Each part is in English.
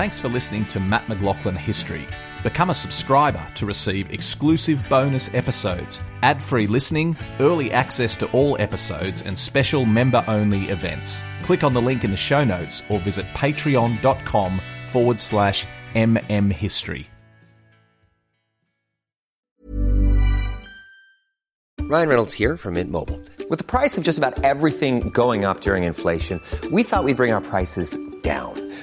Thanks for listening to Matt McLaughlin History. Become a subscriber to receive exclusive bonus episodes, ad free listening, early access to all episodes, and special member only events. Click on the link in the show notes or visit patreon.com forward slash mmhistory. Ryan Reynolds here from Mint Mobile. With the price of just about everything going up during inflation, we thought we'd bring our prices down.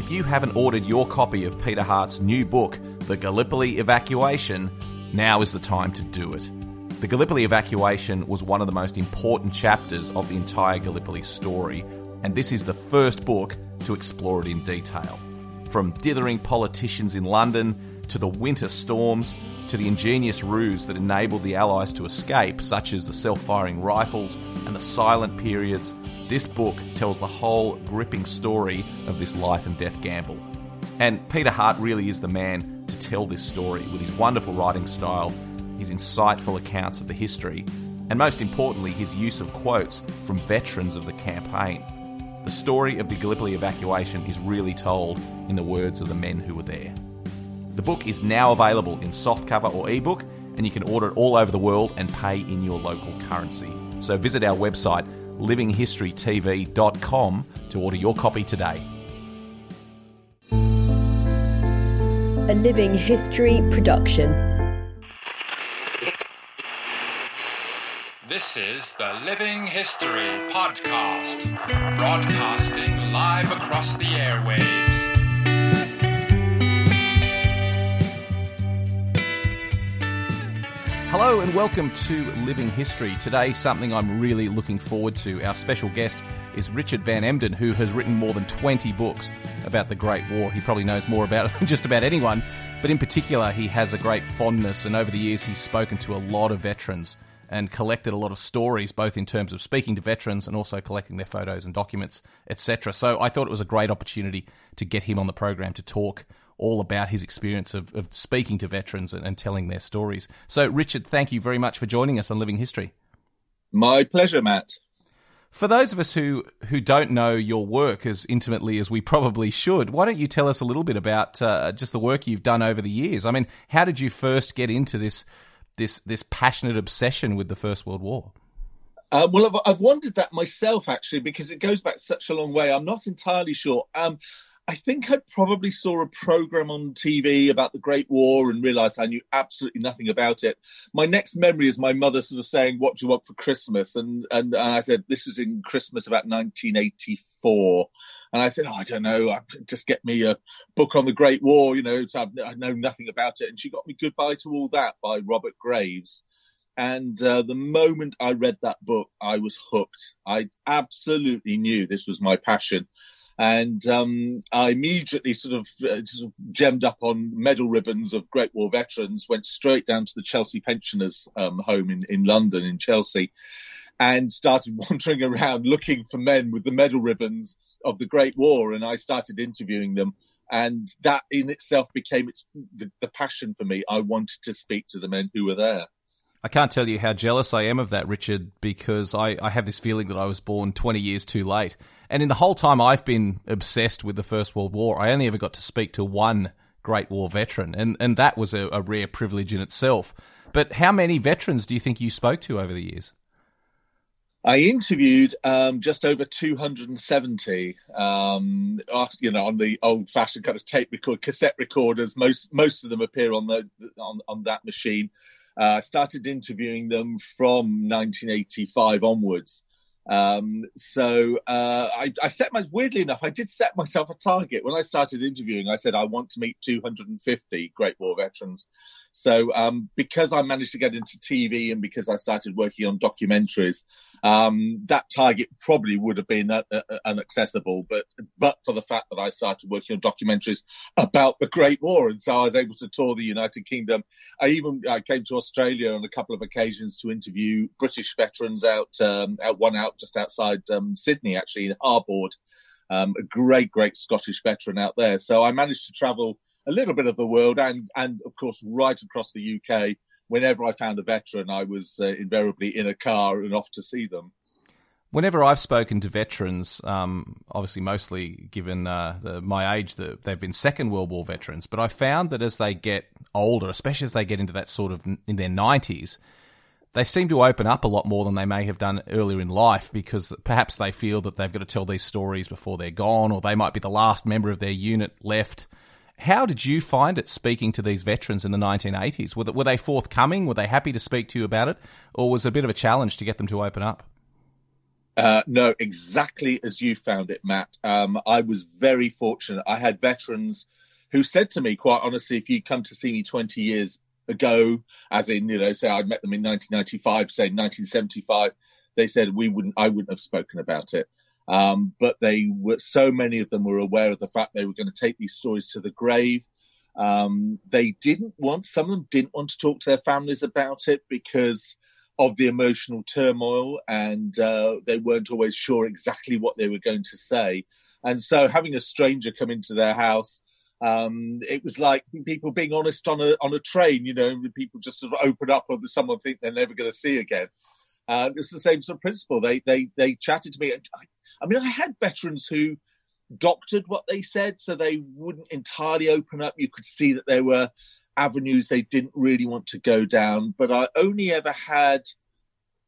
If you haven't ordered your copy of Peter Hart's new book, The Gallipoli Evacuation, now is the time to do it. The Gallipoli evacuation was one of the most important chapters of the entire Gallipoli story, and this is the first book to explore it in detail. From dithering politicians in London to the winter storms to the ingenious ruse that enabled the Allies to escape, such as the self firing rifles and the silent periods, this book tells the whole gripping story of this life and death gamble. And Peter Hart really is the man to tell this story with his wonderful writing style, his insightful accounts of the history, and most importantly, his use of quotes from veterans of the campaign. The story of the Gallipoli evacuation is really told in the words of the men who were there. The book is now available in softcover or ebook, and you can order it all over the world and pay in your local currency. So visit our website, livinghistoryytv.com, to order your copy today. A Living History production. This is the Living History Podcast, broadcasting live across the airwaves. Hello and welcome to Living History. Today, something I'm really looking forward to. Our special guest is Richard Van Emden, who has written more than 20 books about the Great War. He probably knows more about it than just about anyone, but in particular, he has a great fondness, and over the years, he's spoken to a lot of veterans and collected a lot of stories, both in terms of speaking to veterans and also collecting their photos and documents, etc. So I thought it was a great opportunity to get him on the program to talk all about his experience of, of speaking to veterans and, and telling their stories. So, Richard, thank you very much for joining us on Living History. My pleasure, Matt. For those of us who, who don't know your work as intimately as we probably should, why don't you tell us a little bit about uh, just the work you've done over the years? I mean, how did you first get into this this this passionate obsession with the First World War? Uh, well, I've, I've wondered that myself actually because it goes back such a long way. I'm not entirely sure. Um, I think I probably saw a program on TV about the Great War and realized I knew absolutely nothing about it. My next memory is my mother sort of saying, "What do you want for Christmas?" and and, and I said, "This was in Christmas about 1984." And I said, "Oh, I don't know. Just get me a book on the Great War. You know, so I know nothing about it." And she got me "Goodbye to All That" by Robert Graves. And uh, the moment I read that book, I was hooked. I absolutely knew this was my passion and um, I immediately sort of, uh, sort of, gemmed up on medal ribbons of Great War veterans, went straight down to the Chelsea Pensioners um, home in, in London, in Chelsea, and started wandering around looking for men with the medal ribbons of the Great War. And I started interviewing them. And that in itself became its, the, the passion for me. I wanted to speak to the men who were there. I can't tell you how jealous I am of that, Richard, because I, I have this feeling that I was born 20 years too late. And in the whole time I've been obsessed with the First World War, I only ever got to speak to one Great War veteran, and, and that was a, a rare privilege in itself. But how many veterans do you think you spoke to over the years? I interviewed um, just over 270, um, you know, on the old-fashioned kind of tape record, cassette recorders. Most most of them appear on the on, on that machine. Uh, I started interviewing them from 1985 onwards, Um, so uh, I, I, set my weirdly enough, I did set myself a target when I started interviewing. I said I want to meet 250 Great War veterans. So um, because I managed to get into TV and because I started working on documentaries, um, that target probably would have been uh, uh, inaccessible. But but for the fact that I started working on documentaries about the Great War, and so I was able to tour the United Kingdom. I even I came to Australia on a couple of occasions to interview British veterans out um, out one out just outside um, Sydney, actually in Harbord. Um, a great, great Scottish veteran out there. So I managed to travel a little bit of the world and, and of course, right across the UK. Whenever I found a veteran, I was uh, invariably in a car and off to see them. Whenever I've spoken to veterans, um, obviously mostly given uh, the, my age, that they've been Second World War veterans, but I found that as they get older, especially as they get into that sort of in their nineties, they seem to open up a lot more than they may have done earlier in life because perhaps they feel that they've got to tell these stories before they're gone, or they might be the last member of their unit left. How did you find it speaking to these veterans in the 1980s? Were, they forthcoming? Were they happy to speak to you about it? Or was it a bit of a challenge to get them to open up? Uh, no, exactly as you found it, Matt. Um, I was very fortunate. I had veterans who said to me, quite honestly, if you come to see me 20 years ago, as in, you know, say I'd met them in 1995, say 1975, they said we wouldn't, I wouldn't have spoken about it. Um, but they were, so many of them were aware of the fact they were going to take these stories to the grave. Um, they didn't want, some of them didn't want to talk to their families about it because of the emotional turmoil and uh, they weren't always sure exactly what they were going to say. And so having a stranger come into their house um, it was like people being honest on a on a train. You know, people just sort of open up with someone think they're never going to see again. Uh, it's the same sort of principle. They they they chatted to me. I, I mean, I had veterans who doctored what they said, so they wouldn't entirely open up. You could see that there were avenues they didn't really want to go down. But I only ever had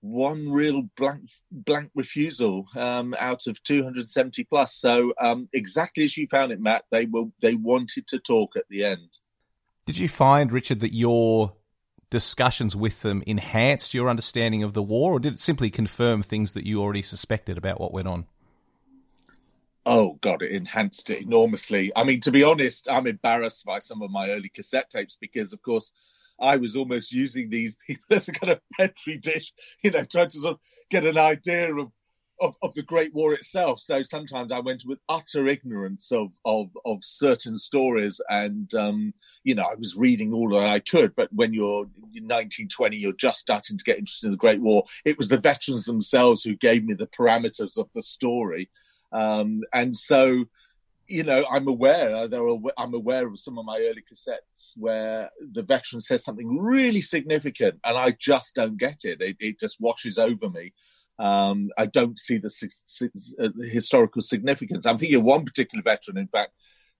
one real blank blank refusal um, out of 270 plus. So um, exactly as you found it, Matt, they were they wanted to talk at the end. Did you find, Richard, that your discussions with them enhanced your understanding of the war, or did it simply confirm things that you already suspected about what went on? Oh God, it enhanced it enormously. I mean, to be honest, I'm embarrassed by some of my early cassette tapes because, of course, I was almost using these people as a kind of petri dish, you know, trying to sort of get an idea of of, of, the Great War itself. So sometimes I went with utter ignorance of of, of certain stories, and um, you know I was reading all that I could. But when you're 19, 20, you're just starting to get interested in the Great War. It was the veterans themselves who gave me the parameters of the story, um, and so you know, I'm aware. Uh, there are, I'm aware of some of my early cassettes where the veteran says something really significant, and I just don't get it. It, it just washes over me. Um, I don't see the, uh, the, historical significance. I'm thinking of one particular veteran, in fact,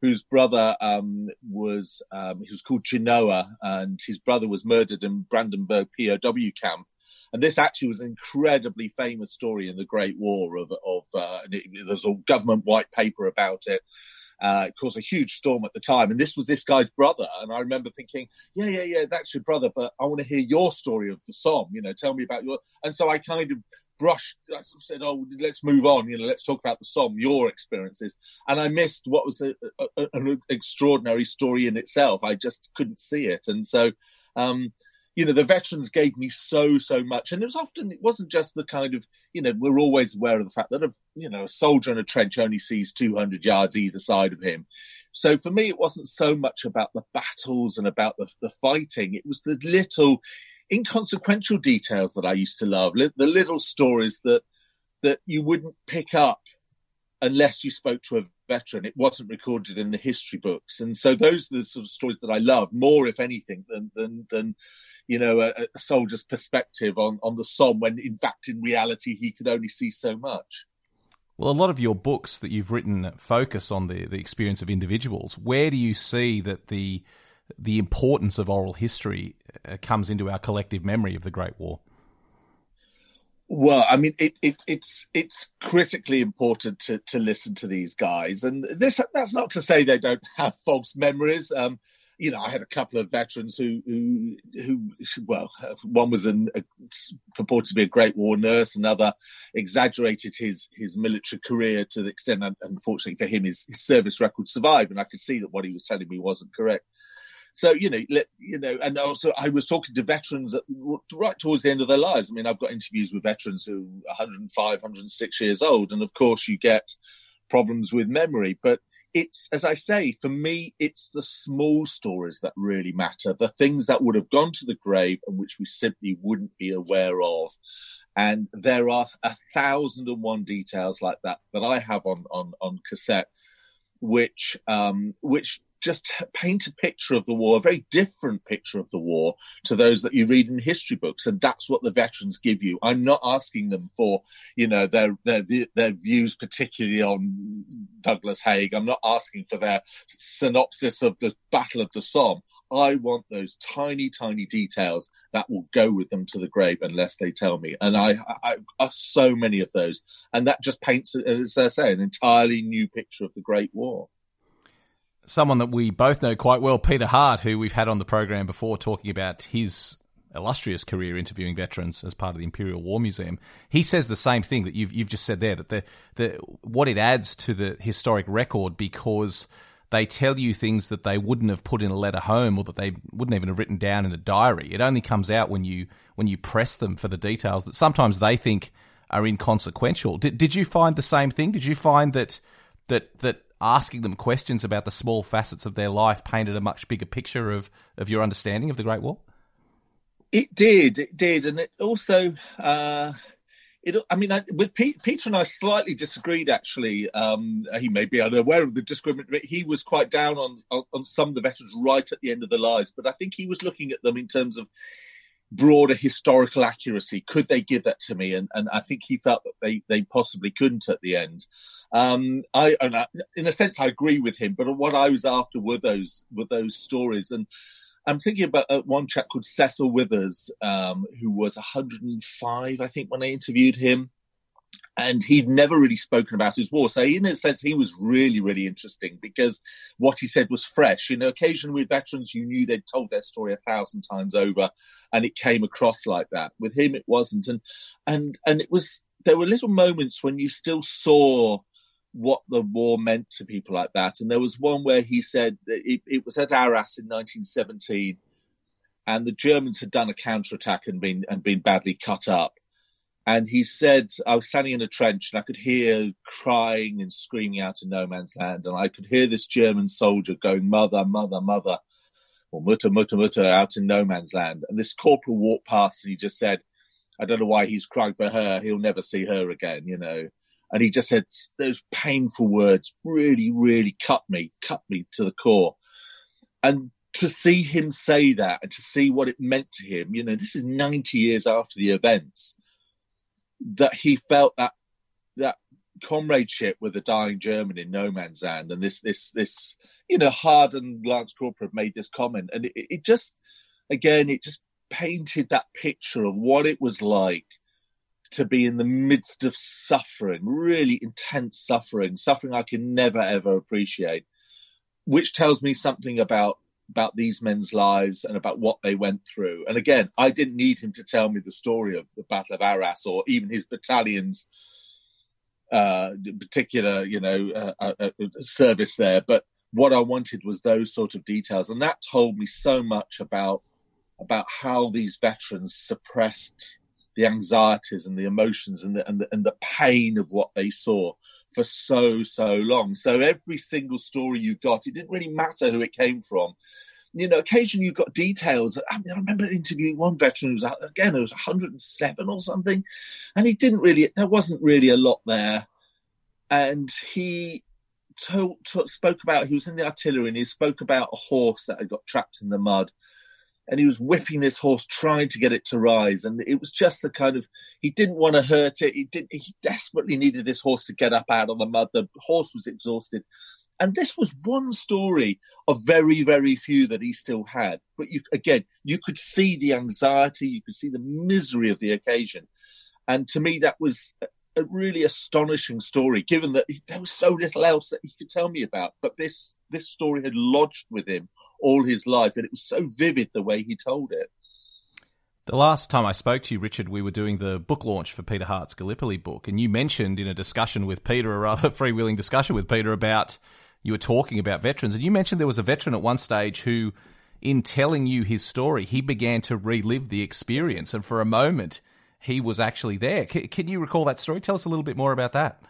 whose brother um, was um, he was called Genoa, and his brother was murdered in Brandenburg POW camp. And this actually was an incredibly famous story in the Great War of, of uh, there's a government white paper about it. Uh, it caused a huge storm at the time. And this was this guy's brother. And I remember thinking, yeah, yeah, yeah, that's your brother, but I want to hear your story of the Somme. You know, tell me about your. And so I kind of brushed, I said, oh, let's move on. You know, let's talk about the Somme, your experiences. And I missed what was a, a, an extraordinary story in itself. I just couldn't see it. And so, um, you know the veterans gave me so so much. And it was often it wasn't just the kind of you know we're always aware of the fact that a you know a soldier in a trench only sees 200 yards either side of him. So for me it wasn't so much about the battles and about the, the fighting. It was the little inconsequential details that i used to love the little stories that that you wouldn't pick up unless you spoke to a veteran. It wasn't recorded in the history books, and so those are the sort of stories that I love more, if anything, than than than you know a, a soldier's perspective on on the Somme when, in fact, in reality, he could only see so much. Well, a lot of your books that you've written focus on the the experience of individuals. Where do you see that the the importance of oral history uh, comes into our collective memory of the Great War? Well, I mean, it, it, it's it's critically important to, to listen to these guys, and this that's not to say they don't have false memories. Um, you know, I had a couple of veterans who, who, who well, one was an, a, purported to be a Great War nurse, another exaggerated his his military career to the extent, unfortunately for him, his, his service record survived, and I could see that what he was telling me wasn't correct. So you know, let, you know, and also I was talking to veterans at, right towards the end of their lives. I mean, I've got interviews with veterans who are 105, 106 years old, and of course, you get problems with memory, but it's as I say, for me, it's the small stories that really matter, the things that would have gone to the grave and which we simply wouldn't be aware of. And there are a thousand and one details like that that I have on on on cassette, which um, which just paint a picture of the war, a very different picture of the war to those that you read in history books, and that's what the veterans give you. I'm not asking them for, you know, their their their views, particularly on Douglas Haig. I'm not asking for their synopsis of the Battle of the Somme. I want those tiny, tiny details that will go with them to the grave unless they tell me. And I, I, I so many of those, and that just paints, as I say, an entirely new picture of the Great War someone that we both know quite well, Peter Hart, who we've had on the program before, talking about his illustrious career interviewing veterans as part of the Imperial War Museum. He says the same thing that you've you've just said there that the the what it adds to the historic record because they tell you things that they wouldn't have put in a letter home or that they wouldn't even have written down in a diary. It only comes out when you when you press them for the details that sometimes they think are inconsequential. Did did you find the same thing? Did you find that that that asking them questions about the small facets of their life painted a much bigger picture of, of your understanding of the Great War? It did, it did, and it also, uh, it. I mean, I, with Pete, Peter and I slightly disagreed. Actually, um, he may be unaware of the disagreement. He was quite down on, on on some of the veterans right at the end of their lives, but I think he was looking at them in terms of broader historical accuracy. Could they give that to me? And, and I think he felt that they, they possibly couldn't at the end. Um, I, I, in a sense, I agree with him, but what I was after were those, were those stories. And I'm thinking about uh, one chap called Cecil Withers, um, who was 105, I think, when I interviewed him and he'd never really spoken about his war. So, in a sense, he was really, really interesting because what he said was fresh. You know, occasionally with veterans, you knew they'd told their story a thousand times over, and it came across like that. With him, it wasn't, and and and it was. There were little moments when you still saw what the war meant to people like that. And there was one where he said it, it was at Arras in 1917, and the Germans had done a counterattack and been and been badly cut up and he said, I was standing in a trench and I could hear crying and screaming out in no man's land. And I could hear this German soldier going, Mother, Mother, Mother, or Mutter, Mutter, Mutter, out in no man's land. And this corporal walked past and he just said, I don't know why he's crying for her. He'll never see her again, you know. And he just said those painful words really, really cut me, cut me to the core. And to see him say that and to see what it meant to him, you know, this is 90 years after the events that he felt that that comradeship with the dying German in no man's land, and this this this you know hardened Lance Corporal made this comment, and it, it just again it just painted that picture of what it was like to be in the midst of suffering, really intense suffering, suffering I can never ever appreciate, which tells me something about about these men's lives and about what they went through. And again, I didn't need him to tell me the story of the Battle of Arras or even his battalion's uh, particular, you know, uh, uh, uh, service there. But what I wanted was those sort of details, and that told me so much about about how these veterans suppressed the anxieties and the emotions and the, and the and the pain of what they saw for so so long. So every single story you got, it didn't really matter who it came from. You know, occasionally you got details. I mean, I remember interviewing one veteran who was again, it was 107 or something, and he didn't really. There wasn't really a lot there, and he told, spoke about he was in the artillery and he spoke about a horse that had got trapped in the mud and he was whipping this horse, trying to get it to rise. And it was just the kind of he didn't want to hurt it. He did. He desperately needed this horse to get up out of the mud. The horse was exhausted, and this was one story of very, very few that he still had. But you again, you could see the anxiety, you could see the misery of the occasion, and to me, that was a really astonishing story, given that there was so little else that he could tell me about. But this this story had lodged with him all his life, and it was so vivid the way he told it. The last time I spoke to you, Richard, we were doing the book launch for Peter Hart's Gallipoli book, and you mentioned in a discussion with Peter, a rather freewheeling discussion with Peter about you were talking about veterans, and you mentioned there was a veteran at one stage who, in telling you his story, he began to relive the experience, and for a moment he was actually there. Can you recall that story? Tell us a little bit more about that.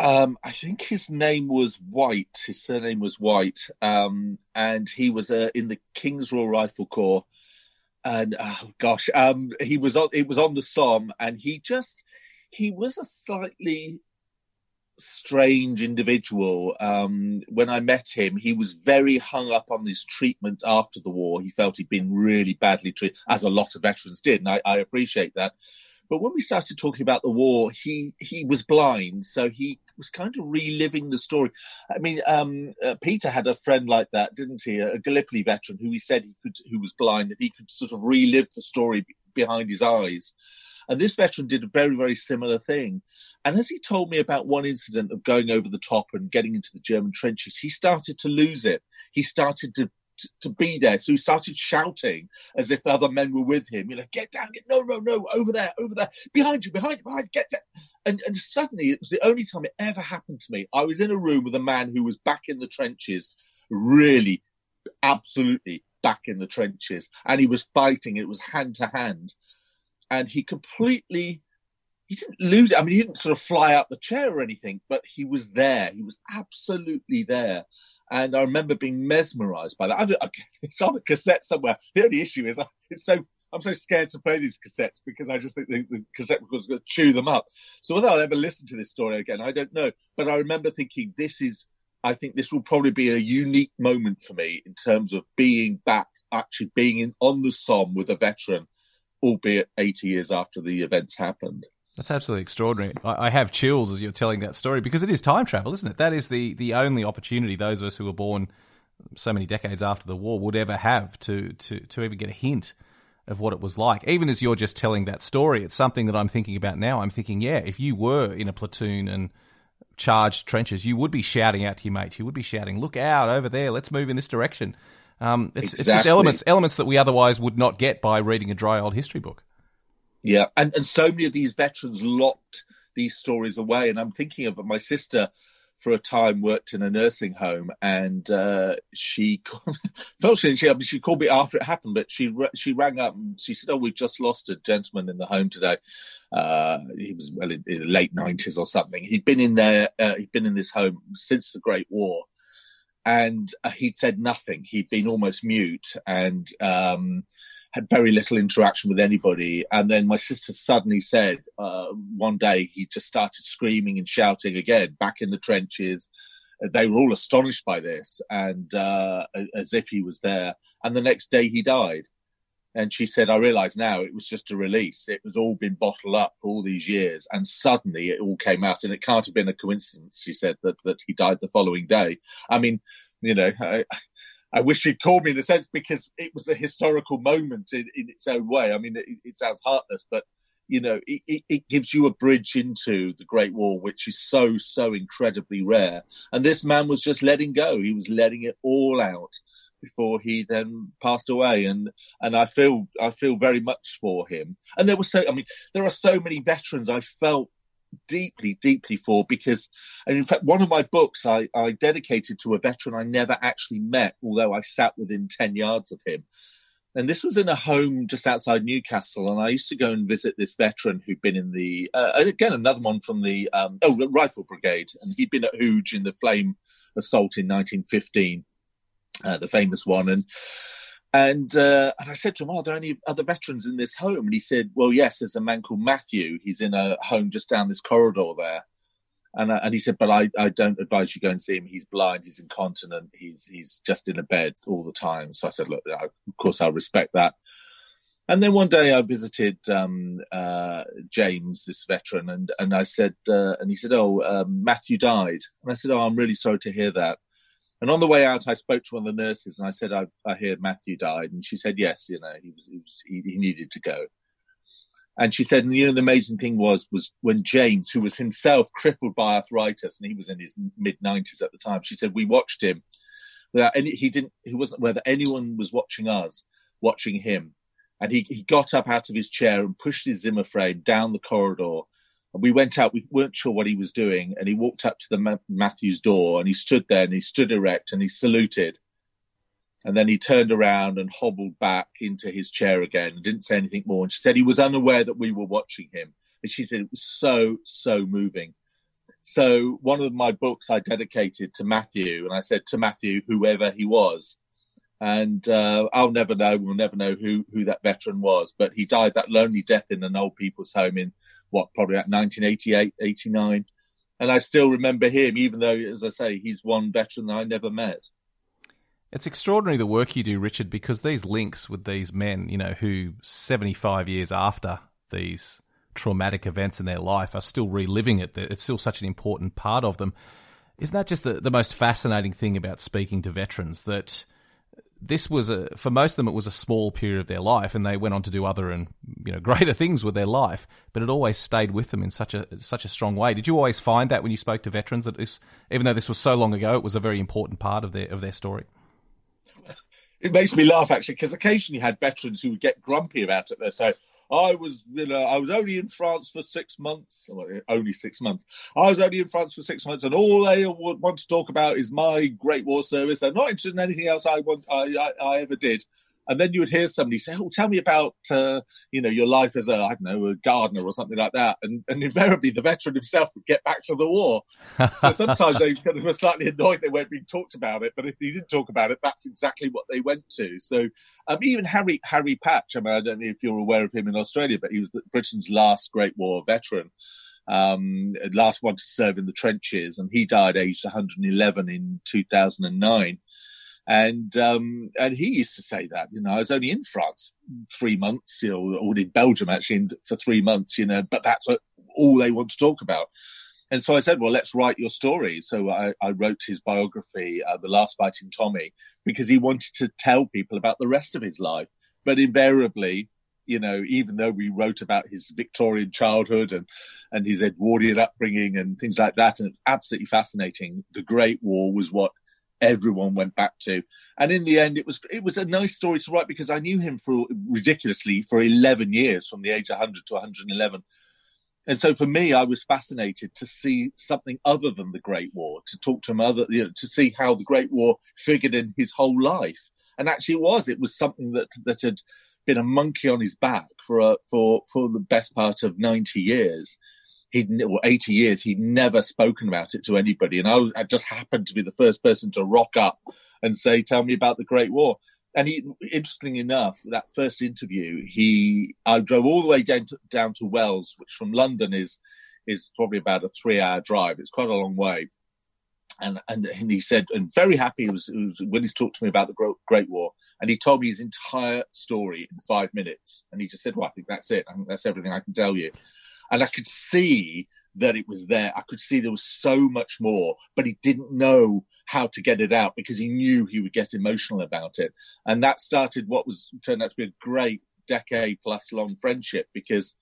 Um, I think his name was White. His surname was White, um, and he was uh, in the King's Royal Rifle Corps and oh gosh, um, he was on. It was on the Somme, and he just he was a slightly strange individual. Um, when I met him, he was very hung up on his treatment after the war. He felt he'd been really badly treated, as a lot of veterans did, and I, I appreciate that. But when we started talking about the war, he he was blind, so he was kind of reliving the story. I mean, um, uh, Peter had a friend like that, didn't he? A, Gallipoli veteran who he said he could, who was blind, and he could sort of relive the story behind his eyes. And this veteran did a very, very similar thing. And as he told me about one incident of going over the top and getting into the German trenches, he started to lose it. He started to to, be there. So he started shouting as if other men were with him. You know, get down, get no, no, no, over there, over there, behind you, behind you, behind you, get there. And, and suddenly, it was the only time it ever happened to me. I was in a room with a man who was back in the trenches, really, absolutely back in the trenches, and he was fighting. It was hand to hand, and he completely he didn't lose it. I mean, he didn't sort of fly out the chair or anything, but he was there. He was absolutely there. And I remember being mesmerized by that. I've, it's on a cassette somewhere. The only issue is uh, it's so I'm so scared to play these cassettes because I just think the, the cassette record's going to chew them up. So whether I'll ever listen to this story again, I don't know. But I remember thinking, this is, I think this will probably be a unique moment for me in terms of being back, actually being in, on the Somme with a veteran, albeit 80 years after the events happened. That's absolutely extraordinary. I, I have chills as you're telling that story because it is time travel, isn't it? That is the, the only opportunity those of us who were born so many decades after the war would ever have to, to, to even get a hint of what it was like. Even as you're just telling that story, it's something that I'm thinking about now. I'm thinking, yeah, if you were in a platoon and charged trenches, you would be shouting out to your mates. You would be shouting, "Look out over there! Let's move in this direction." Um, it's, exactly. it's just elements elements that we otherwise would not get by reading a dry old history book. Yeah, and and so many of these veterans locked these stories away. And I'm thinking of my sister for a time worked in a nursing home, and uh, she fortunately she she called me after it happened, but she she rang up and she said, "Oh, we've just lost a gentleman in the home today. Uh, he was well in, in the late nineties or something. He'd been in there, uh, he'd been in this home since the Great War." And uh, he'd said nothing. He'd been almost mute, and um, had very little interaction with anybody. And then my sister suddenly said uh, one day he just started screaming and shouting again back in the trenches. They were all astonished by this and uh, as if he was there. And the next day he died. And she said, I realize now it was just a release. It was all been bottled up for all these years. And suddenly it all came out. And it can't have been a coincidence, she said, that, that he died the following day. I mean, you know, I, I wish he'd called me in a sense because it was a historical moment in, in its own way. I mean, it, it sounds heartless, but you know, it, it, gives you a bridge into the Great War, which is so, so incredibly rare. And this man was just letting go. He was letting it all out before he then passed away. And, and I feel, I feel very much for him. And there were so, I mean, there are so many veterans I felt deeply, deeply for because, and in fact, one of my books I, I dedicated to a veteran I never actually met, although I sat within 10 yards of him. And this was in a home just outside Newcastle. And I used to go and visit this veteran who'd been in the, uh, again, another one from the, um, oh, Rifle Brigade. And he'd been at Hooge in the flame assault in 1915, uh, the famous one. And, and uh, and I said to him, "Are there any other veterans in this home?" And he said, "Well, yes. There's a man called Matthew. He's in a home just down this corridor there." And uh, and he said, "But I, I don't advise you go and see him. He's blind. He's incontinent. He's he's just in a bed all the time." So I said, "Look, I, of course I'll respect that." And then one day I visited um, uh, James, this veteran, and and I said, uh, and he said, "Oh, um, Matthew died." And I said, "Oh, I'm really sorry to hear that." And on the way out, I spoke to one of the nurses and I said, I, I hear Matthew died. And she said, yes, you know, he was, he, was, he, he needed to go. And she said, and you know, the amazing thing was, was when James, who was himself crippled by arthritis, and he was in his mid nineties at the time, she said, we watched him without any, he didn't, he wasn't whether anyone was watching us, watching him. And he, he got up out of his chair and pushed his Zimmer frame down the corridor. And we went out, we weren't sure what he was doing. And he walked up to the Matthews door and he stood there and he stood erect and he saluted. And then he turned around and hobbled back into his chair again and didn't say anything more. And she said he was unaware that we were watching him. And she said it was so, so moving. So one of my books I dedicated to Matthew, and I said to Matthew, whoever he was. And uh, I'll never know, we'll never know who, who that veteran was, but he died that lonely death in an old people's home in what, probably like 1988, 89. And I still remember him, even though, as I say, he's one veteran that I never met. It's extraordinary the work you do, Richard, because these links with these men, you know, who 75 years after these traumatic events in their life are still reliving it. It's still such an important part of them. Isn't that just the, the most fascinating thing about speaking to veterans that this was a, for most of them, it was a small period of their life and they went on to do other and, you know, greater things with their life, but it always stayed with them in such a, such a strong way. Did you always find that when you spoke to veterans that this, even though this was so long ago, it was a very important part of their, of their story? it makes me laugh actually because occasionally you had veterans who would get grumpy about it. Say, I was, you know, I was only in France for six months. Only six months. I was only in France for six months, and all they want to talk about is my Great War Service. They're not interested in anything else I want, I, I, I ever did. And then you would hear somebody say, "Oh, tell me about uh, you know your life as a I don't know a gardener or something like that." And, and invariably, the veteran himself would get back to the war. So sometimes they kind of were slightly annoyed they weren't being talked about it. But if they didn't talk about it, that's exactly what they went to. So um, even Harry Harry Patch, I mean, I don't know if you're aware of him in Australia, but he was Britain's last Great War veteran. Um, last one to serve in the trenches, and he died aged 111 in 2009. And um, and he used to say that, you know, I was only in France three months, you know, or in Belgium actually for three months, you know, but that's all they want to talk about. And so I said, well, let's write your story. So I, I wrote his biography, uh, The Last Fighting Tommy, because he wanted to tell people about the rest of his life. But invariably, you know, even though we wrote about his Victorian childhood and, and his Edwardian upbringing and things like that, and it's absolutely fascinating, the Great War was what everyone went back to. And in the end, it was it was a nice story to write because I knew him for ridiculously for 11 years, from the age of 100 to 111. And so for me, I was fascinated to see something other than the Great War, to talk to him other, you know, to see how the Great War figured in his whole life. And actually, it was. It was something that that had been a monkey on his back for a, for for the best part of 90 years he'd well, 80 years he'd never spoken about it to anybody and I, I, just happened to be the first person to rock up and say tell me about the great war and he interesting enough that first interview he i drove all the way down to, down to wells which from london is is probably about a three hour drive it's quite a long way and, and, and he said, and very happy he was, he was, when he talked to me about the Great War, and he told me his entire story in five minutes. And he just said, "Well, I think that's it. I think that's everything I can tell you." And I could see that it was there. I could see there was so much more, but he didn't know how to get it out because he knew he would get emotional about it. And that started what was turned out to be a great decade plus long friendship because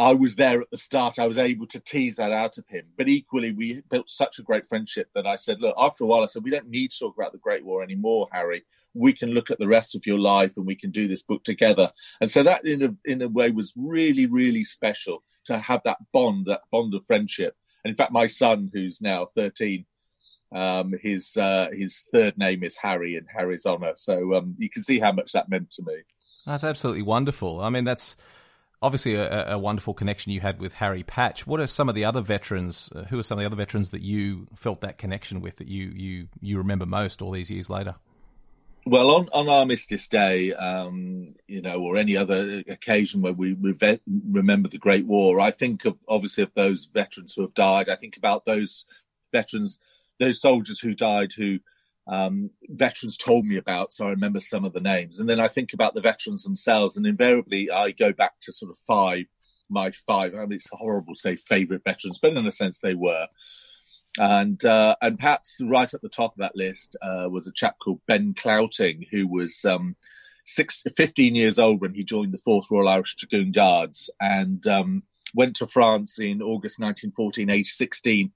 I was there at the start. I was able to tease that out of him. But equally, we built such a great friendship that I said, look, after a while, I said, we don't need to talk about the Great War anymore, Harry. We can look at the rest of your life and we can do this book together. And so that, in a, in a way, was really, really special to have that bond, that bond of friendship. And in fact, my son, who's now 13, um, his uh, his third name is Harry in Harry's honor. So um, you can see how much that meant to me. That's absolutely wonderful. I mean, that's obviously a, a, wonderful connection you had with Harry Patch. What are some of the other veterans? Uh, who are some of the other veterans that you felt that connection with that you you you remember most all these years later? Well, on, on Armistice Day, um, you know, or any other occasion where we, we remember the Great War, I think of obviously of those veterans who have died. I think about those veterans, those soldiers who died who um, veterans told me about, so I remember some of the names. And then I think about the veterans themselves, and invariably I go back to sort of five, my five. I mean, it's horrible to say favorite veterans, but in a sense they were. And uh, and perhaps right at the top of that list uh, was a chap called Ben Clouting, who was um, six, 15 years old when he joined the 4th Royal Irish Dragoon Guards and um, went to France in August 1914, age 16,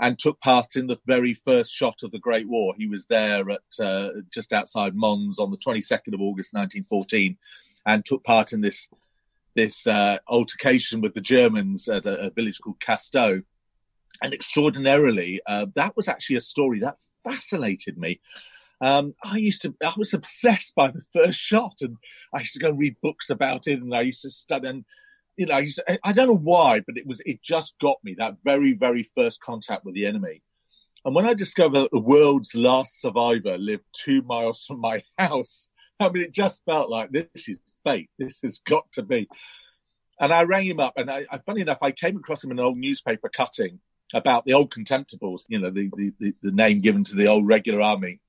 and took part in the very first shot of the Great War. He was there at uh, just outside Mons on the 22nd of August 1914 and took part in this this uh, altercation with the Germans at a, a village called Casteau. And extraordinarily, uh, that was actually a story that fascinated me. Um, I used to, I was obsessed by the first shot, and I used to go read books about it, and I used to study. And you know, I, don't know why, but it was, it just got me that very, very first contact with the enemy. And when I discovered that the world's last survivor lived two miles from my house, I mean, it just felt like this is fate. This has got to be. And I rang him up, and I, funny enough, I came across him in an old newspaper cutting about the old contemptibles, you know, the, the, the, the name given to the old regular army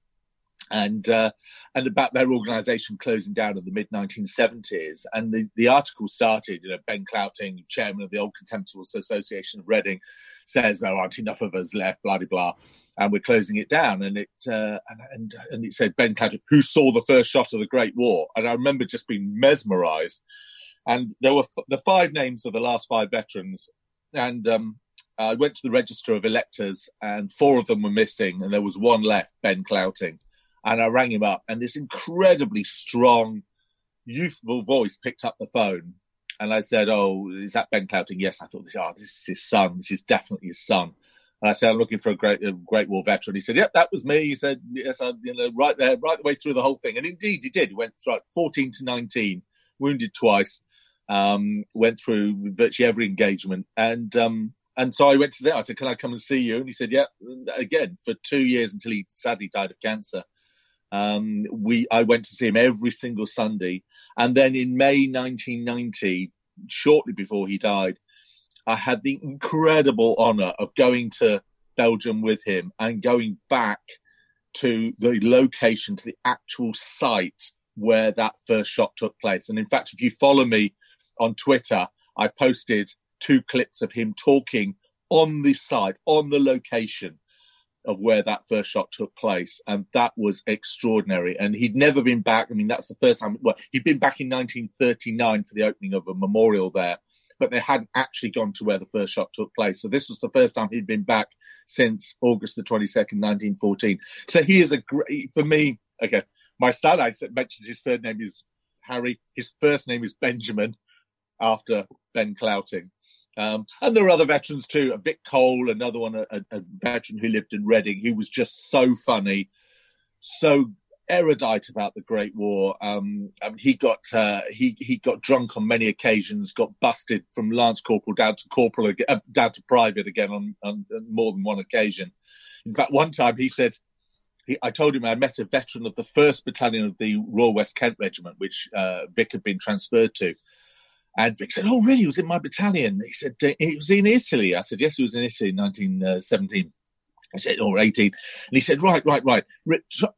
and uh, and about their organisation closing down in the mid 1970s. And the, the article started, you know, Ben Clouting, chairman of the Old Contemptibles Association of Reading, says there aren't enough of us left, blah blah blah, and we're closing it down. And it uh, and, and and it said Ben Clouting, who saw the first shot of the Great War, and I remember just being mesmerised. And there were f- the five names of the last five veterans, and um, I went to the register of electors, and four of them were missing, and there was one left, Ben Clouting and I rang him up, and this incredibly strong, youthful voice picked up the phone. And I said, Oh, is that Ben Clouting? Yes. I thought, oh, this is his son. This is definitely his son. And I said, I'm looking for a great, a Great War veteran. He said, Yep, that was me. He said, Yes, I, you know, right there, right the way through the whole thing. And indeed, he did. He went through 14 to 19, wounded twice, um, went through virtually every engagement. And, um, and so I went to say, I said, Can I come and see you? And he said, Yeah, again, for two years until he sadly died of cancer. Um, we I went to see him every single Sunday, and then in May 1990, shortly before he died, I had the incredible honour of going to Belgium with him and going back to the location, to the actual site where that first shot took place. And in fact, if you follow me on Twitter, I posted two clips of him talking on the site, on the location of where that first shot took place. And that was extraordinary. And he'd never been back. I mean, that's the first time. Well, he'd been back in 1939 for the opening of a memorial there, but they hadn't actually gone to where the first shot took place. So this was the first time he'd been back since August the 22nd, 1914. So he is a great, for me, again, my son, I mentioned his third name is Harry. His first name is Benjamin after Ben Clouting. Um, and there are other veterans too. Vic Cole, another one, a, a, veteran who lived in Reading, who was just so funny, so erudite about the Great War. Um, I mean, he got uh, he he got drunk on many occasions, got busted from lance corporal down to corporal, uh, down to private again on, on, more than one occasion. In fact, one time he said. He, I told him I met a veteran of the first battalion of the Royal West Kent Regiment, which uh, Vic had been transferred to. And Vic said, "Oh, really? He was in my battalion." He said, uh, It was in Italy." I said, "Yes, he was in Italy in 1917." I said, "Or 18." And he said, "Right, right, right.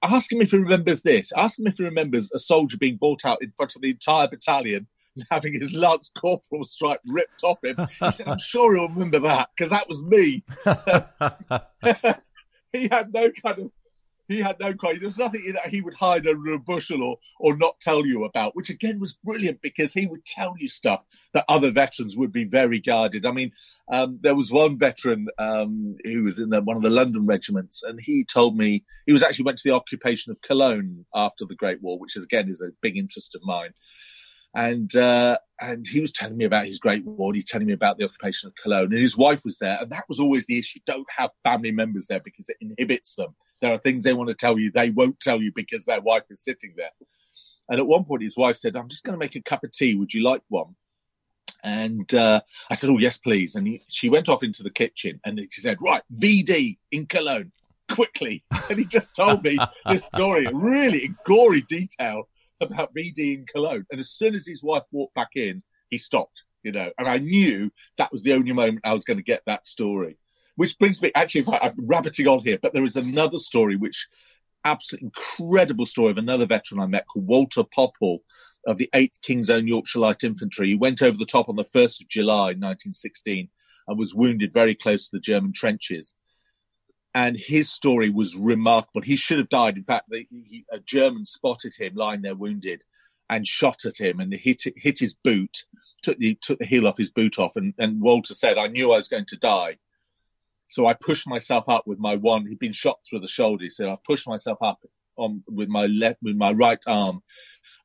Ask him if he remembers this. Ask him if he remembers a soldier being brought out in front of the entire battalion." And having his lance corporal stripe ripped off him, he said, "I'm sure he'll remember that because that was me." he had no kind of he had no quality. There's nothing that he would hide under a bushel or, or not tell you about, which again was brilliant because he would tell you stuff that other veterans would be very guarded. I mean, um, there was one veteran um, who was in the, one of the London regiments, and he told me he was actually went to the occupation of Cologne after the Great War, which is again is a big interest of mine and uh, and he was telling me about his great war. He's telling me about the occupation of Cologne, and his wife was there, and that was always the issue. Don't have family members there because it inhibits them. There are things they want to tell you they won't tell you because their wife is sitting there. And at one point, his wife said, "I'm just going to make a cup of tea. Would you like one?" And uh, I said, "Oh yes, please." And he, she went off into the kitchen, and she said, "Right, VD in Cologne." Quickly, and he just told me this story, really in gory detail about VD in Cologne. And as soon as his wife walked back in, he stopped, you know, and I knew that was the only moment I was going to get that story. Which brings me, actually, I'm rabbiting on here, but there is another story which absolutely incredible story of another veteran I met called Walter Popple of the 8th King's Own Yorkshire Light Infantry. He went over the top on the 1st of July 1916 and was wounded very close to the German trenches and his story was remarkable. He should have died. In fact, the, he, a German spotted him lying there wounded and shot at him and hit hit his boot, took the took the heel off his boot off, and, and Walter said, "I knew I was going to die." So I pushed myself up with my one. He'd been shot through the shoulder, so I pushed myself up on with my left with my right arm,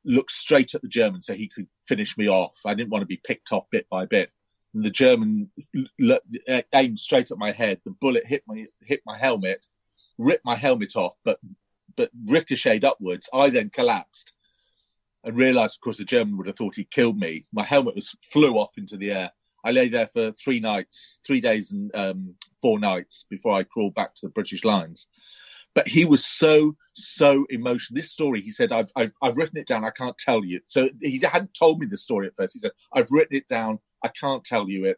looked straight at the German so he could finish me off. I didn't want to be picked off bit by bit. And the German aimed straight at my head. The bullet hit my hit my helmet, ripped my helmet off, but but ricocheted upwards. I then collapsed and realised, of course, the German would have thought he killed me. My helmet was flew off into the air. I lay there for three nights, three days and um, four nights before I crawled back to the British lines. But he was so, so emotional. This story, he said, I've, I've, I've written it down. I can't tell you. So he hadn't told me the story at first. He said, I've written it down. I can't tell you it.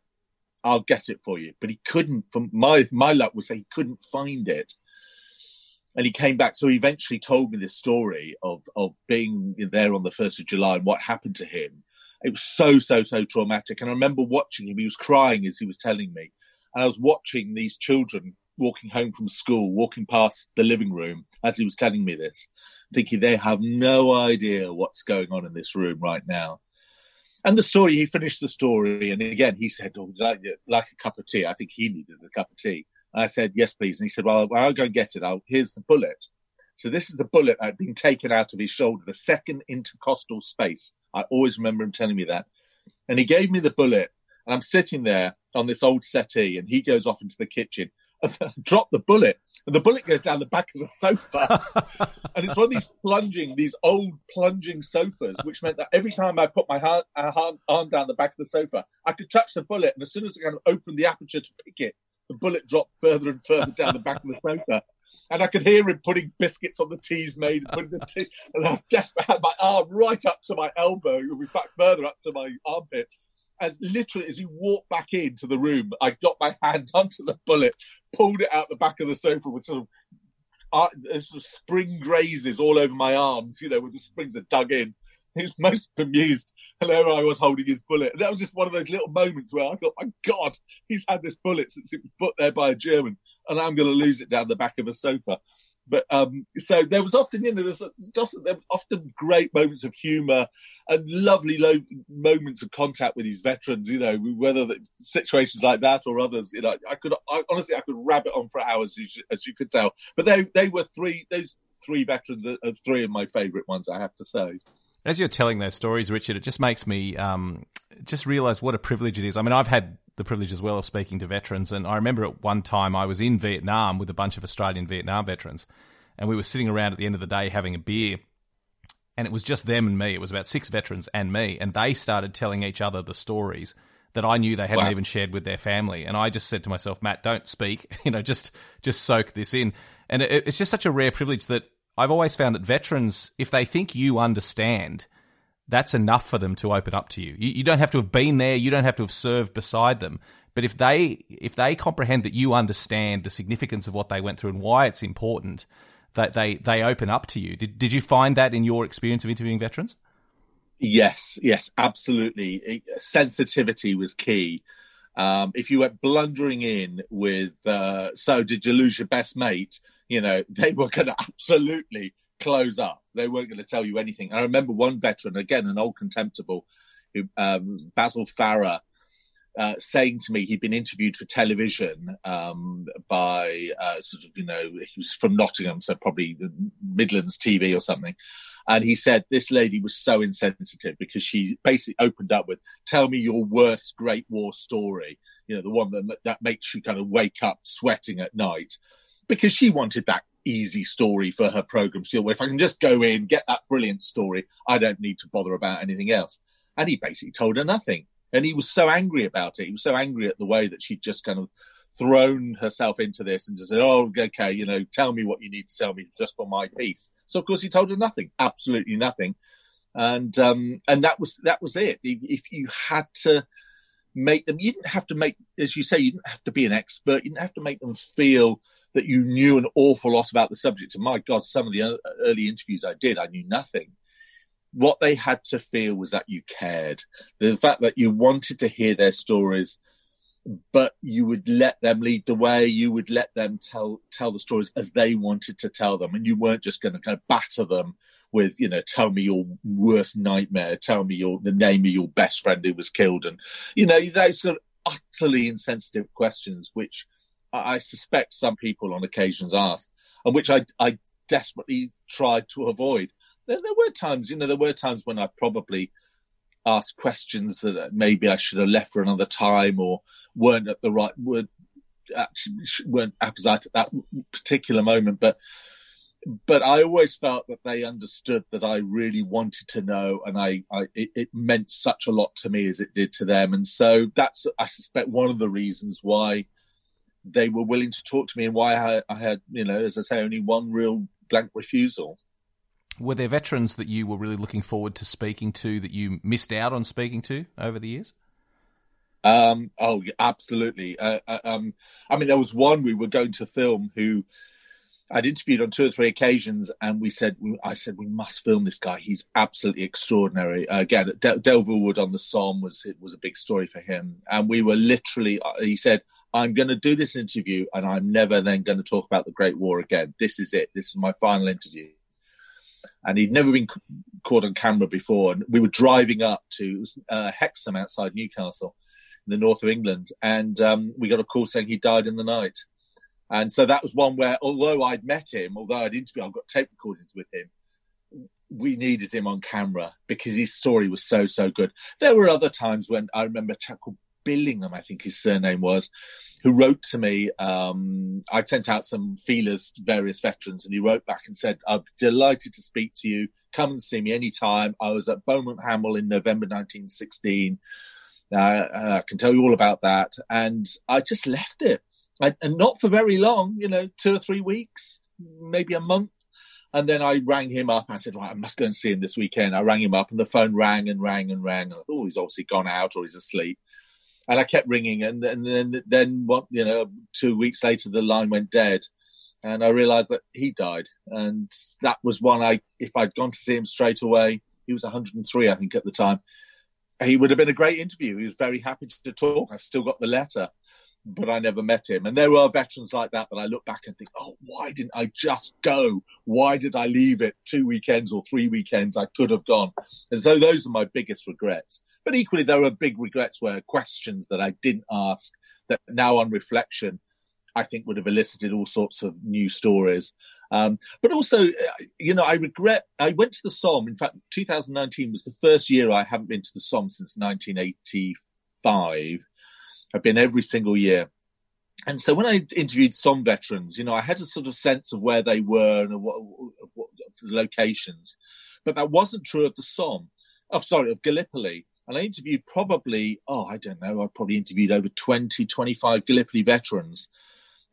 I'll get it for you. But he couldn't, from my, my luck was that he couldn't find it. And he came back. So he eventually told me this story of, of being there on the 1st of July and what happened to him it was so, so, so traumatic. And I remember watching him. He was crying as he was telling me. And I was watching these children walking home from school, walking past the living room as he was telling me this, thinking they have no idea what's going on in this room right now. And the story, he finished the story. And again, he said, Oh, like, like a cup of tea. I think he needed a cup of tea. And I said, Yes, please. And he said, Well, I'll go and get it. I'll, here's the bullet. So this is the bullet that had been taken out of his shoulder, the second intercostal space. I always remember him telling me that. And he gave me the bullet, and I'm sitting there on this old settee, and he goes off into the kitchen. Drop the bullet, and the bullet goes down the back of the sofa. and it's one of these plunging, these old plunging sofas, which meant that every time I put my hand, uh, hand, arm down the back of the sofa, I could touch the bullet, and as soon as I kind of opened the aperture to pick it, the bullet dropped further and further down the back of the sofa and I could hear him putting biscuits on the teas made, putting the tea, and I was desperate. I had my arm right up to my elbow, in fact, further up to my armpit. As literally as he walked back into the room, I got my hand onto the bullet, pulled it out the back of the sofa with sort of, uh, sort of spring grazes all over my arms, you know, where the springs are dug in. He was most bemused. And I was holding his bullet. And that was just one of those little moments where I thought, my God, he's had this bullet since it was put there by a German and I'm going to lose it down the back of a sofa. But um, so there was often, you know, there's just there was often great moments of humour and lovely lo- moments of contact with these veterans. You know, whether the situations like that or others. You know, I could I, honestly I could rabbit on for hours, as you, as you could tell. But they they were three those three veterans are three of my favourite ones. I have to say. As you're telling those stories, Richard, it just makes me um, just realise what a privilege it is. I mean, I've had the privilege as well of speaking to veterans. And I remember at one time I was in Vietnam with a bunch of Australian Vietnam veterans, and we were sitting around at the end of the day having a beer. And it was just them and me. It was about six veterans and me. And they started telling each other the stories that I knew they hadn't wow. even shared with their family. And I just said to myself, Matt, don't speak. You know, just just soak this in. And it, it's just such a rare privilege that I've always found that veterans, if they think you understand, that's enough for them to open up to you. you. You don't have to have been there. You don't have to have served beside them. But if they if they comprehend that you understand the significance of what they went through and why it's important, that they they open up to you. Did did you find that in your experience of interviewing veterans? Yes, yes, absolutely. Sensitivity was key. Um, if you went blundering in with, uh, so did you lose your best mate? You know, they were going to absolutely close up. They weren't going to tell you anything. I remember one veteran, again, an old contemptible, who, um, Basil Farah, uh, saying to me he'd been interviewed for television um, by uh, sort of, you know, he was from Nottingham, so probably Midlands TV or something. And he said this lady was so insensitive because she basically opened up with, "Tell me your worst Great War story." You know, the one that that makes you kind of wake up sweating at night, because she wanted that easy story for her program. She thought, if I can just go in, get that brilliant story, I don't need to bother about anything else. And he basically told her nothing. And he was so angry about it. He was so angry at the way that she'd just kind of thrown herself into this and just said, Oh, okay, you know, tell me what you need to tell me just for my piece. So of course he told her nothing, absolutely nothing. And um and that was that was it. If you had to make them you didn't have to make as you say, you didn't have to be an expert, you didn't have to make them feel that you knew an awful lot about the subject. And my God, some of the early interviews I did, I knew nothing. What they had to feel was that you cared. The fact that you wanted to hear their stories, but you would let them lead the way. You would let them tell tell the stories as they wanted to tell them, and you weren't just going to kind of batter them with, you know, tell me your worst nightmare, tell me your the name of your best friend who was killed, and you know those sort of utterly insensitive questions, which I suspect some people on occasions ask, and which I I desperately tried to avoid. There, there were times, you know, there were times when I probably asked questions that maybe I should have left for another time or weren't at the right were actually weren't apposite at that particular moment. But but I always felt that they understood that I really wanted to know, and I, I it, it, meant such a lot to me as it did to them, and so that's I suspect one of the reasons why they were willing to talk to me and why I, I had you know as I say only one real blank refusal. Were there veterans that you were really looking forward to speaking to that you missed out on speaking to over the years? Um, oh, absolutely. Uh, uh, um, I mean, there was one we were going to film who I'd interviewed on two or three occasions, and we said, I said, we must film this guy. He's absolutely extraordinary. Uh, again, Del- Delville Wood on the Somme was it was a big story for him, and we were literally. Uh, he said, "I'm going to do this interview, and I'm never then going to talk about the Great War again. This is it. This is my final interview." And he'd never been caught on camera before. And we were driving up to uh, Hexham outside Newcastle in the north of England, and um, we got a call saying he died in the night. And so that was one where, although I'd met him, although I'd interviewed, I've got tape recordings with him, we needed him on camera because his story was so, so good. There were other times when I remember a chap called Billingham, I think his surname was, who wrote to me. Um, I'd sent out some feelers to various veterans, and he wrote back and said, I'm delighted to speak to you. Come and see me anytime. I was at Beaumont Hamel in November 1916. Uh, uh, I can tell you all about that. And I just left it. I, and not for very long, you know, two or three weeks, maybe a month. And then I rang him up. I said, right, I must go and see him this weekend. I rang him up and the phone rang and rang and rang. And I thought, oh, he's obviously gone out or he's asleep and I kept ringing, and, and then then what you know, two weeks later the line went dead, and I realised that he died, and that was one I if I'd gone to see him straight away, he was 103 I think at the time, he would have been a great interview. He was very happy to talk. I've still got the letter, but I never met him. And there are veterans like that that I look back and think, oh, why didn't I just go? Why did I leave it two weekends or three weekends? I could have gone. And so those are my biggest regrets. But equally, there are big regrets where questions that I didn't ask that now on reflection, I think would have elicited all sorts of new stories. Um, but also, uh, you know, I regret I went to the Somme. In fact, 2019 was the first year I haven't been to the Somme since 1985 I've been every single year. And so when I interviewed some veterans, you know, I had a sort of sense of where they were and what, what the locations, but that wasn't true of the Somme. Oh, sorry, of Gallipoli. And I interviewed probably, oh, I don't know, I probably interviewed over 20, 25 Gallipoli veterans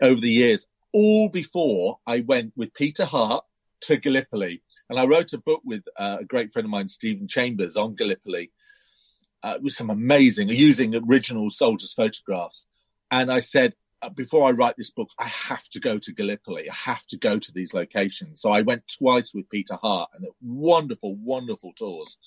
over the years, all before I went with Peter Hart to Gallipoli. And I wrote a book with uh, a great friend of mine, Stephen Chambers, on Gallipoli uh, with some amazing using original soldiers' photographs. And I said, uh, before I write this book, I have to go to Gallipoli. I have to go to these locations. So I went twice with Peter Hart and wonderful, wonderful tours.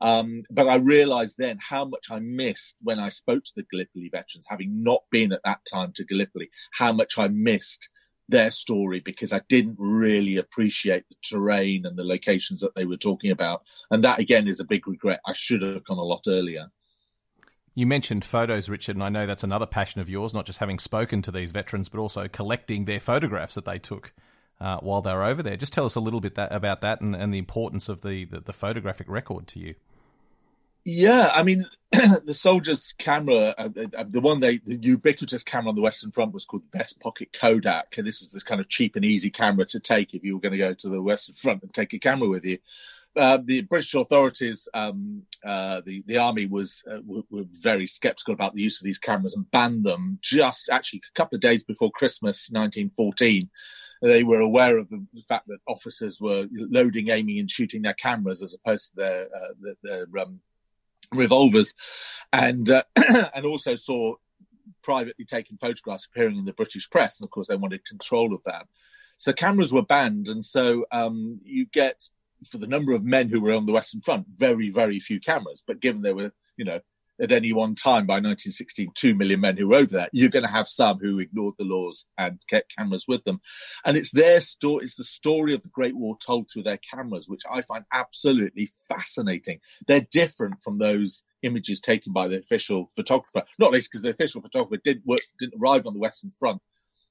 Um, but I realized then how much I missed when I spoke to the Gallipoli veterans, having not been at that time to Gallipoli, how much I missed their story because I didn't really appreciate the terrain and the locations that they were talking about. And that again is a big regret. I should have gone a lot earlier. You mentioned photos, Richard, and I know that's another passion of yours, not just having spoken to these veterans, but also collecting their photographs that they took uh, while they were over there. Just tell us a little bit that, about that and, and the importance of the, the, the photographic record to you. Yeah, I mean, the soldiers' camera, uh, uh, the one they, the ubiquitous camera on the Western Front was called Vest Pocket Kodak. And this was this kind of cheap and easy camera to take if you were going to go to the Western Front and take a camera with you. Uh, the British authorities, um, uh, the the army was uh, were, were, very sceptical about the use of these cameras and banned them. Just actually a couple of days before Christmas, 1914, they were aware of the, the fact that officers were loading, aiming, and shooting their cameras as opposed to their uh, their, their um, revolvers, and uh, and also saw privately taken photographs appearing in the British press, and of course they wanted control of that. So cameras were banned, and so um, you get for the number of men who were on the Western Front, very very few cameras. But given there were you know at any one time by 1916, 2 million men who were over there, you're going to have some who ignored the laws and kept cameras with them. And it's their story, it's the story of the Great War told through their cameras, which I find absolutely fascinating. They're different from those images taken by the official photographer, not least because the official photographer didn't work, didn't arrive on the Western Front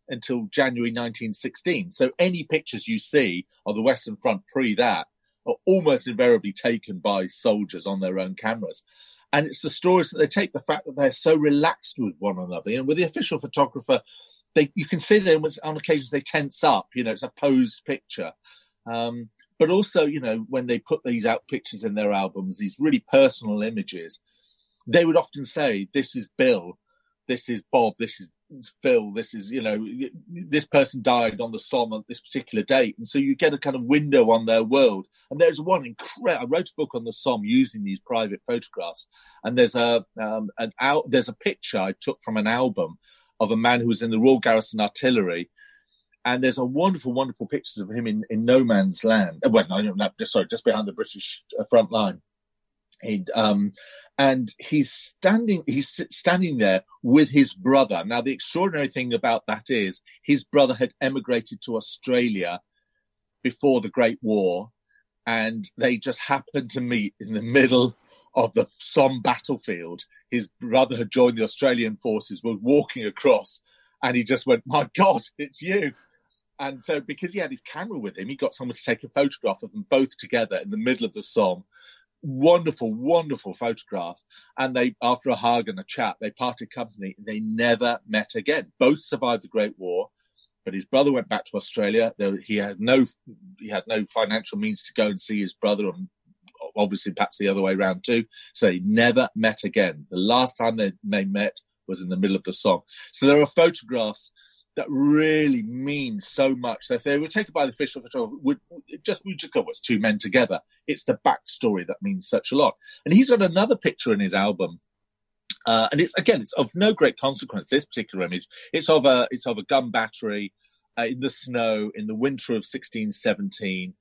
until January 1916. So any pictures you see of the Western Front pre that are almost invariably taken by soldiers on their own cameras. And it's the stories that they take, the fact that they're so relaxed with one another. And with the official photographer, they you can see them on occasions they tense up. You know, it's a posed picture. Um, but also, you know, when they put these out pictures in their albums, these really personal images, they would often say, "This is Bill, this is Bob, this is Phil, this is, you know, this person died on the Somme on this particular date. And so you get a kind of window on their world. And there's one incredible, I wrote a book on the Somme using these private photographs. And there's a, um, an out, there's a picture I took from an album of a man who was in the Royal Garrison Artillery. And there's a wonderful, wonderful pictures of him in, in no man's land. Well, no, no, sorry, just behind the British uh, front line. And, um, and he's standing, he's standing there with his brother. Now, the extraordinary thing about that is his brother had emigrated to Australia before the Great War, and they just happened to meet in the middle of the Somme battlefield. His brother had joined the Australian forces, was walking across, and he just went, "My God, it's you!" And so, because he had his camera with him, he got someone to take a photograph of them both together in the middle of the Somme wonderful, wonderful photograph. And they, after a hug and a chat, they parted company. They never met again. Both survived the Great War, but his brother went back to Australia. He had no, he had no financial means to go and see his brother, and obviously perhaps the other way around too. So he never met again. The last time they, they met was in the middle of the Somme. So there are photographs that really means so much. So if they were taken by the official photographer, would just we just go, what's two men together? It's the backstory that means such a lot. And he's got another picture in his album. Uh, and it's again, it's of no great consequence. This particular image, it's of a it's of a gun battery uh, in the snow in the winter of 1617,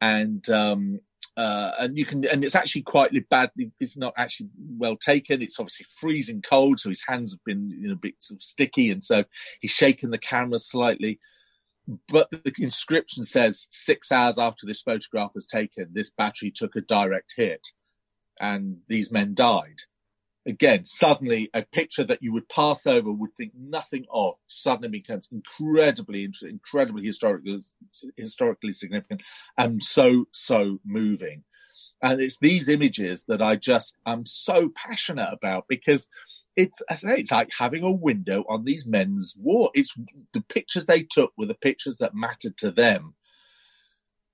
and um, uh, and you can, and it's actually quite badly. It's not actually well taken. It's obviously freezing cold, so his hands have been you know a bit sort of sticky, and so he's shaking the camera slightly. But the inscription says six hours after this photograph was taken, this battery took a direct hit, and these men died again, suddenly a picture that you would pass over, would think nothing of, suddenly becomes incredibly interesting, incredibly historically, historically significant, and so, so moving. And it's these images that I just am so passionate about because it's, I say, it's like having a window on these men's war. It's the pictures they took were the pictures that mattered to them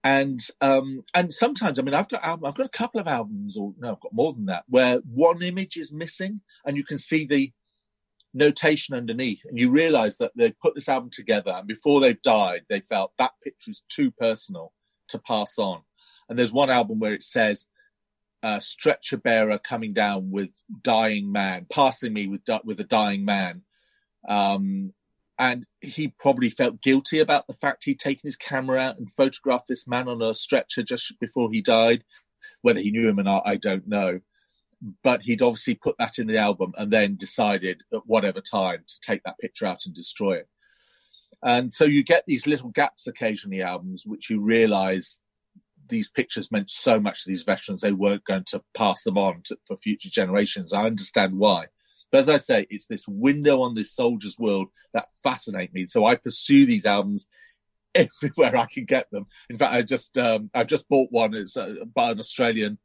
and um, and sometimes I mean I've got I've got a couple of albums or no I've got more than that where one image is missing and you can see the notation underneath and you realize that they put this album together and before they've died they felt that picture is too personal to pass on. And there's one album where it says uh, stretcher bearer coming down with dying man passing me with with a dying man. Um, and he probably felt guilty about the fact he'd taken his camera out and photographed this man on a stretcher just before he died. Whether he knew him or not, I don't know. But he'd obviously put that in the album and then decided at whatever time to take that picture out and destroy it. And so you get these little gaps occasionally albums, which you realize these pictures meant so much to these veterans, they weren't going to pass them on to, for future generations. I understand why. But as I say, it's this window on this soldier's world that fascinate me. So I pursue these albums everywhere I can get them. In fact, I just um, I've just bought one. It's uh, by an Australian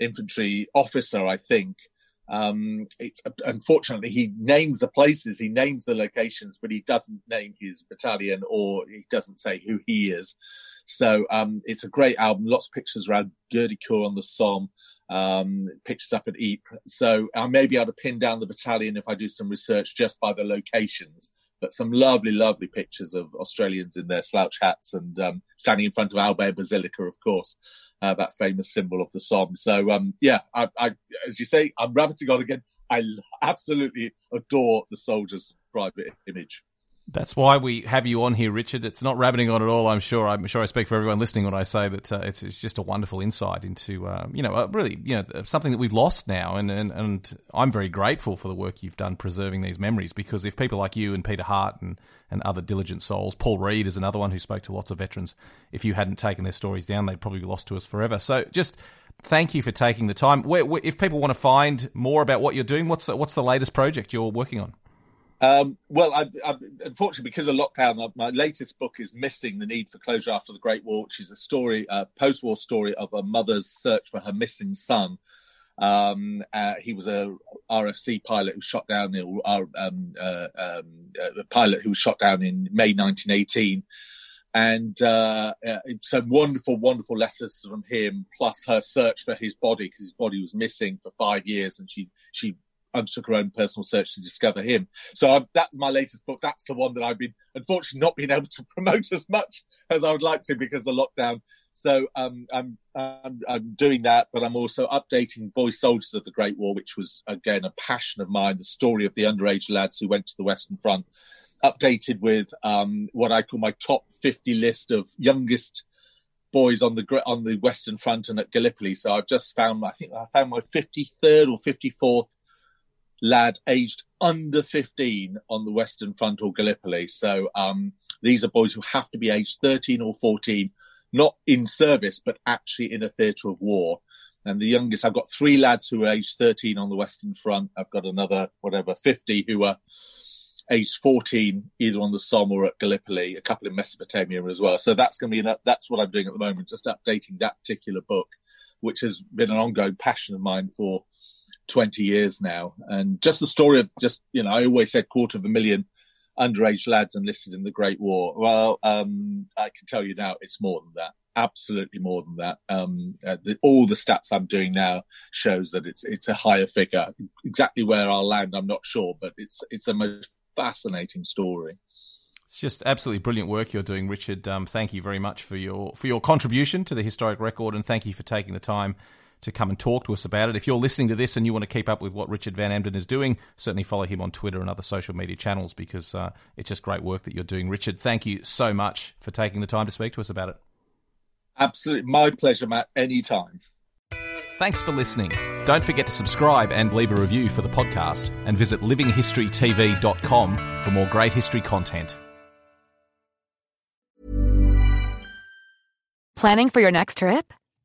infantry officer, I think. Um, it's unfortunately he names the places, he names the locations, but he doesn't name his battalion or he doesn't say who he is. So um, it's a great album. Lots of pictures around Gueudecourt on the Somme um, pictures up at Ypres. So I may be able to pin down the battalion if I do some research just by the locations. But some lovely, lovely pictures of Australians in their slouch hats and um, standing in front of Albert Basilica, of course, uh, that famous symbol of the Somme. So um, yeah, I, I, as you say, I'm rabbiting on again. I absolutely adore the soldier's private image. That's why we have you on here, Richard. It's not rabbiting on at all. I'm sure. I'm sure I speak for everyone listening when I say that uh, it's, it's just a wonderful insight into, uh, you know, uh, really, you know, something that we've lost now. And, and and I'm very grateful for the work you've done preserving these memories. Because if people like you and Peter Hart and and other diligent souls, Paul Reed is another one who spoke to lots of veterans. If you hadn't taken their stories down, they'd probably be lost to us forever. So just thank you for taking the time. Where, where, if people want to find more about what you're doing, what's what's the latest project you're working on? Um, well, I, I, unfortunately, because of lockdown, my latest book is missing the need for closure after the Great War, which is a story, a post-war story of a mother's search for her missing son. Um, uh, he was a RFC pilot who shot down, uh, um, uh, um, uh, a pilot who was shot down in May 1918. And uh, uh, some wonderful, wonderful letters from him, plus her search for his body because his body was missing for five years, and she she undertook her own personal search to discover him. So I, that's my latest book. That's the one that I've been unfortunately not being able to promote as much as I would like to because of lockdown. So um, I'm, I'm, I'm doing that, but I'm also updating Boy Soldiers of the Great War, which was again a passion of mine. The story of the underage lads who went to the Western Front, updated with um, what I call my top 50 list of youngest boys on the on the Western Front and at Gallipoli. So I've just found I think I found my 53rd or 54th lad aged under 15 on the Western Front or Gallipoli. So um, these are boys who have to be aged 13 or 14, not in service, but actually in a theatre of war. And the youngest, I've got three lads who are aged 13 on the Western Front. I've got another, whatever, 50 who are aged 14, either on the Somme or at Gallipoli, a couple in Mesopotamia as well. So that's going to be, that's what I'm doing at the moment, just updating that particular book, which has been an ongoing passion of mine for 20 years now. And just the story of just, you know, I always said quarter of a million underage lads enlisted in the Great War. Well, um, I can tell you now it's more than that. Absolutely more than that. Um, uh, the, all the stats I'm doing now shows that it's it's a higher figure. Exactly where I'll land, I'm not sure, but it's it's a most fascinating story. It's just absolutely brilliant work you're doing, Richard. Um, thank you very much for your for your contribution to the historic record, and thank you for taking the time to come and talk to us about it. If you're listening to this and you want to keep up with what Richard Van Emden is doing, certainly follow him on Twitter and other social media channels because uh, it's just great work that you're doing. Richard, thank you so much for taking the time to speak to us about it. Absolutely. My pleasure, Matt. Anytime. Thanks for listening. Don't forget to subscribe and leave a review for the podcast and visit livinghistorytv.com for more great history content. Planning for your next trip?